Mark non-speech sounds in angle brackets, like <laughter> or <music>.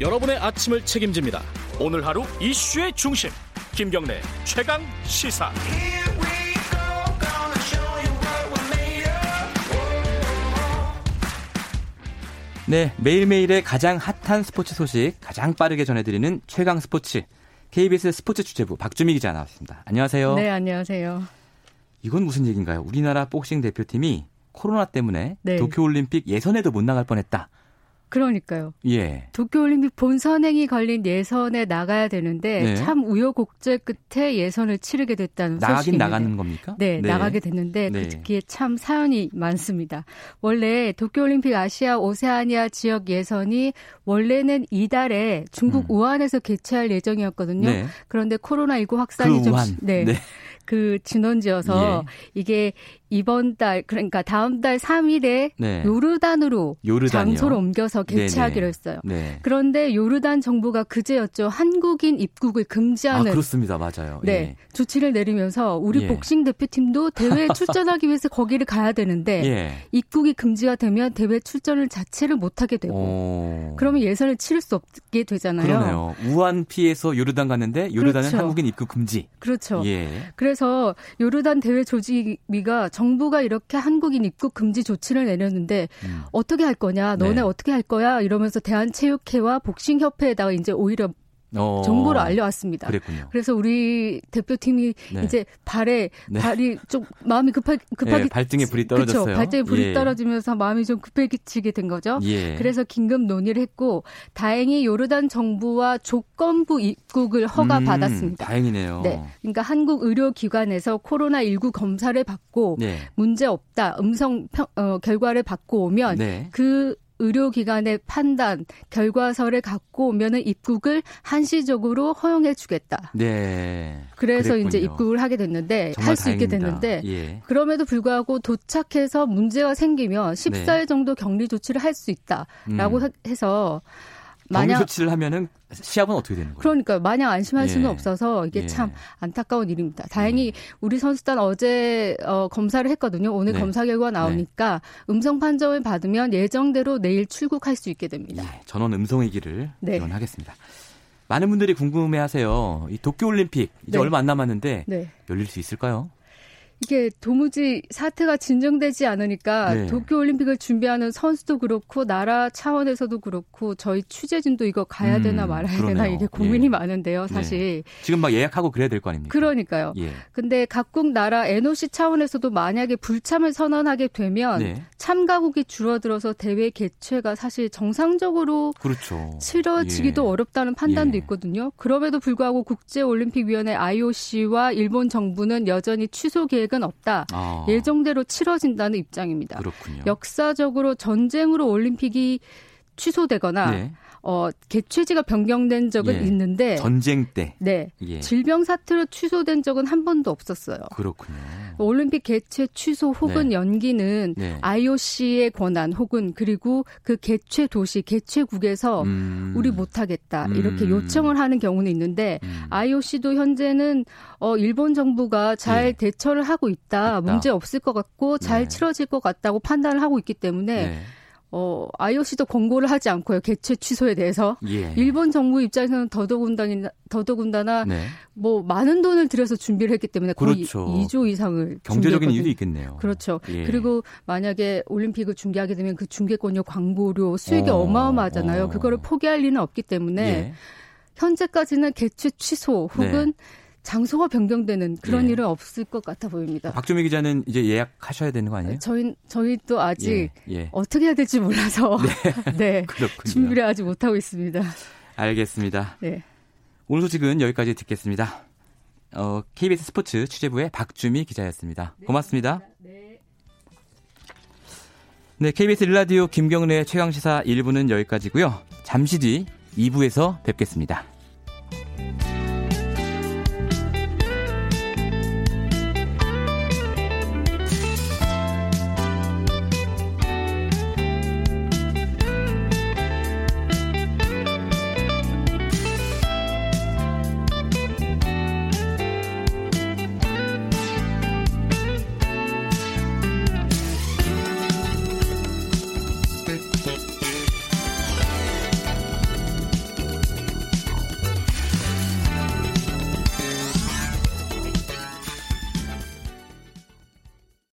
여러분의 아침을 책임집니다. 오늘 하루 이슈의 중심 김경래 최강 시사. 네, 매일매일의 가장 핫한 스포츠 소식 가장 빠르게 전해드리는 최강 스포츠 KBS 스포츠 취재부 박주미 기자 나왔습니다. 안녕하세요. 네, 안녕하세요. 이건 무슨 얘기인가요? 우리나라 복싱 대표팀이 코로나 때문에 네. 도쿄올림픽 예선에도 못 나갈 뻔했다. 그러니까요. 예. 도쿄올림픽 본선행이 걸린 예선에 나가야 되는데 네. 참 우여곡절 끝에 예선을 치르게 됐다는 나가긴 소식입니다. 나가는 겁니까? 네, 네. 나가게 됐는데 네. 특히 참 사연이 많습니다. 원래 도쿄올림픽 아시아 오세아니아 지역 예선이 원래는 이달에 중국 음. 우한에서 개최할 예정이었거든요. 네. 그런데 코로나19 확산이 그 좀 우한. 네. 네. 그 진원지여서 예. 이게 이번 달 그러니까 다음 달 3일에 네. 요르단으로 요르단이요? 장소를 옮겨서 개최하기로 했어요. 네. 그런데 요르단 정부가 그제였죠. 한국인 입국을 금지하는 아, 그렇습니다. 맞아요. 네. 예. 조치를 내리면서 우리 예. 복싱 대표팀도 대회에 <laughs> 출전하기 위해서 거기를 가야 되는데 예. 입국이 금지가 되면 대회 출전을 자체를 못 하게 되고 오. 그러면 예선을 치를 수 없게 되잖아요. 그러네요. 우한 피해서 요르단 갔는데 요르단은 그렇죠. 한국인 입국 금지. 그렇죠. 예. 그래서 요르단 대회 조직위가 정부가 이렇게 한국인 입국 금지 조치를 내렸는데 음. 어떻게 할 거냐, 너네 네. 어떻게 할 거야 이러면서 대한체육회와 복싱협회에다가 이제 오히려 어, 정보를 알려왔습니다. 그랬군요. 그래서 우리 대표팀이 네. 이제 발에 네. 발이 좀 마음이 급하, 급하게 네, 발등에 불이 떨어졌어요. 그렇죠. 발등에 불이 예. 떨어지면서 마음이 좀 급해지게 된 거죠. 예. 그래서 긴급 논의를 했고 다행히 요르단 정부와 조건부 입국을 허가 받았습니다. 음, 다행이네요. 네. 그러니까 한국 의료기관에서 코로나 19 검사를 받고 네. 문제 없다 음성 평, 어, 결과를 받고 오면 네. 그 의료기관의 판단, 결과서를 갖고 오면은 입국을 한시적으로 허용해 주겠다. 네. 그래서 그랬군요. 이제 입국을 하게 됐는데 할 수 있게 됐는데 예. 그럼에도 불구하고 도착해서 문제가 생기면 14일 네. 정도 격리 조치를 할 수 있다라고 음. 해서 만약 조치를 하면은 시합은 어떻게 되는 거예요? 그러니까 마냥 안심할 수는 예. 없어서 이게 예. 참 안타까운 일입니다. 다행히 음. 우리 선수단 어제 어, 검사를 했거든요. 오늘 네. 검사 결과 나오니까 네. 음성 판정을 받으면 예정대로 내일 출국할 수 있게 됩니다. 예. 전원 음성이기를 네. 기원하겠습니다. 많은 분들이 궁금해하세요. 이 도쿄 올림픽 이제 네. 얼마 안 남았는데 네. 열릴 수 있을까요? 이게 도무지 사태가 진정되지 않으니까 네. 도쿄올림픽을 준비하는 선수도 그렇고 나라 차원에서도 그렇고 저희 취재진도 이거 가야 음, 되나 말아야 그러네요. 되나 이게 고민이 예. 많은데요, 네. 사실. 네. 지금 막 예약하고 그래야 될 거 아닙니까? 그러니까요. 예. 근데 각국 나라 NOC 차원에서도 만약에 불참을 선언하게 되면 네. 참가국이 줄어들어서 대회 개최가 사실 정상적으로 그렇죠. 치러지기도 예. 어렵다는 판단도 예. 있거든요. 그럼에도 불구하고 국제올림픽위원회 IOC와 일본 정부는 여전히 취소 계획 계획은 없다. 아. 예정대로 치러진다는 입장입니다. 그렇군요. 역사적으로 전쟁으로 올림픽이 취소되거나 네. 어, 개최지가 변경된 적은 예. 있는데 전쟁 때 네. 예. 질병 사태로 취소된 적은 한 번도 없었어요. 그렇군요. 올림픽 개최 취소 혹은 네. 연기는 네. IOC의 권한 혹은 그리고 그 개최 도시 개최국에서 음. 우리 못 하겠다 이렇게 음. 요청을 하는 경우는 있는데 음. IOC도 현재는 어 일본 정부가 잘 예. 대처를 하고 있다. 있다. 문제 없을 것 같고 잘 네. 치러질 것 같다고 판단을 하고 있기 때문에 네. 어, IOC도 권고를 하지 않고요. 개최 취소에 대해서. 예. 일본 정부 입장에서는 더더군다나, 더더군다나, 네. 뭐, 많은 돈을 들여서 준비를 했기 때문에 거의 그렇죠. 2조 이상을. 경제적인 이유도 있겠네요. 그렇죠. 예. 그리고 만약에 올림픽을 중계하게 되면 그 중계권료, 광고료, 수익이 어, 마어마하잖아요 어. 그거를 포기할 리는 없기 때문에, 예. 현재까지는 개최 취소 혹은 네. 장소가 변경되는 그런 예. 일은 없을 것 같아 보입니다. 박주미 기자는 이제 예약하셔야 되는 거 아니에요? 저희 저희도 아직 예. 예. 어떻게 해야 될지 몰라서 네, <laughs> 네 <laughs> 준비를 아직 못 하고 있습니다. 알겠습니다. 네. 오늘 소식은 여기까지 듣겠습니다. 어, KBS 스포츠 취재부의 박주미 기자였습니다. 네, 고맙습니다. 네. 네, KBS 일라디오 김경래 최강 시사 1부는 여기까지고요. 잠시 뒤 2부에서 뵙겠습니다.